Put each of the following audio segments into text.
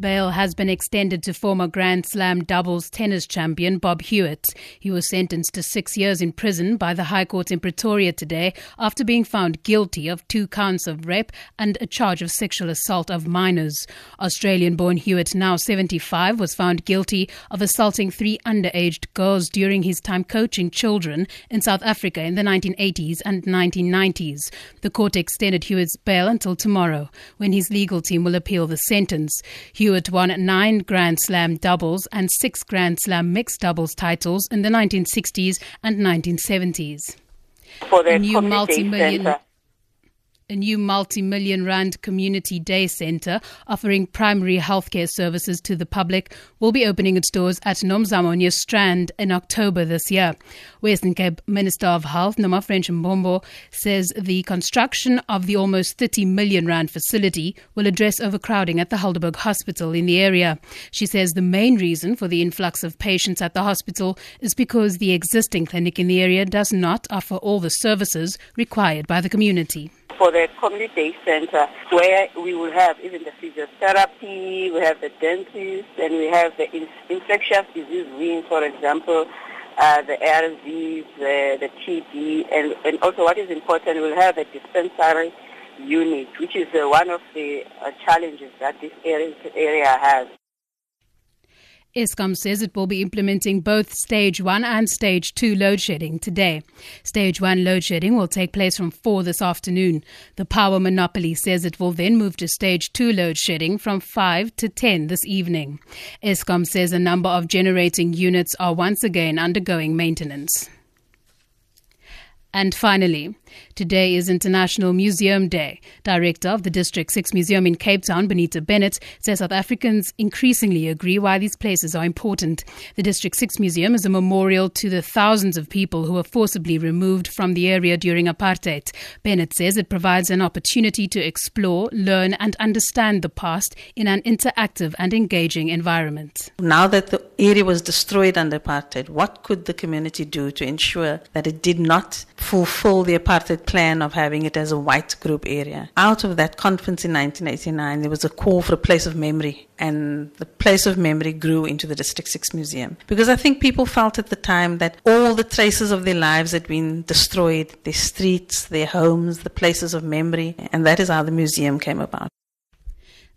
Bail has been extended to former Grand Slam doubles tennis champion Bob Hewitt. He was sentenced to six years in prison by the High Court in Pretoria today after being found guilty of two counts of rape and a charge of sexual assault of minors. Australian born Hewitt, now 75, was found guilty of assaulting three underaged girls during his time coaching children in South Africa in the 1980s and 1990s. The court extended Hewitt's bail until tomorrow, when his legal team will appeal the sentence. Won nine Grand Slam doubles and six Grand Slam mixed doubles titles in the 1960s and 1970s. For the New multi-million- center. A new multi-million rand community day centre offering primary healthcare services to the public will be opening its doors at Nomzamo near Strand in October this year. Western Cape Minister of Health Nomafrench Mbombo says the construction of the almost 30 million rand facility will address overcrowding at the Helderberg Hospital in the area. She says the main reason for the influx of patients at the hospital is because the existing clinic in the area does not offer all the services required by the community. For the community day center where we will have even the physiotherapy, we have the dentist, and we have the in- infectious disease wing, for example, uh, the ARVs, the, the TB, and, and also what is important, we'll have a dispensary unit, which is uh, one of the uh, challenges that this area, area has. Eskom says it will be implementing both stage 1 and stage 2 load shedding today. Stage 1 load shedding will take place from 4 this afternoon. The power monopoly says it will then move to stage 2 load shedding from 5 to 10 this evening. Eskom says a number of generating units are once again undergoing maintenance. And finally, today is International Museum Day. Director of the District 6 Museum in Cape Town, Bonita Bennett, says South Africans increasingly agree why these places are important. The District 6 Museum is a memorial to the thousands of people who were forcibly removed from the area during apartheid. Bennett says it provides an opportunity to explore, learn, and understand the past in an interactive and engaging environment. Now that the area was destroyed under apartheid, what could the community do to ensure that it did not fulfill the apartheid plan of having it as a white group area? Out of that conference in 1989, there was a call for a place of memory, and the place of memory grew into the District 6 Museum. Because I think people felt at the time that all the traces of their lives had been destroyed their streets, their homes, the places of memory, and that is how the museum came about.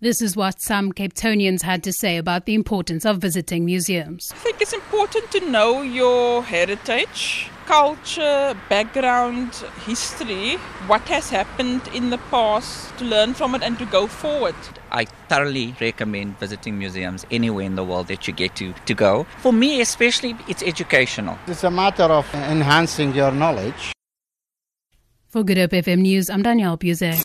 This is what some Cape Townians had to say about the importance of visiting museums. I think it's important to know your heritage, culture, background, history, what has happened in the past, to learn from it and to go forward. I thoroughly recommend visiting museums anywhere in the world that you get to, to go. For me, especially, it's educational. It's a matter of enhancing your knowledge. For Good Hope FM News, I'm Danielle Buse.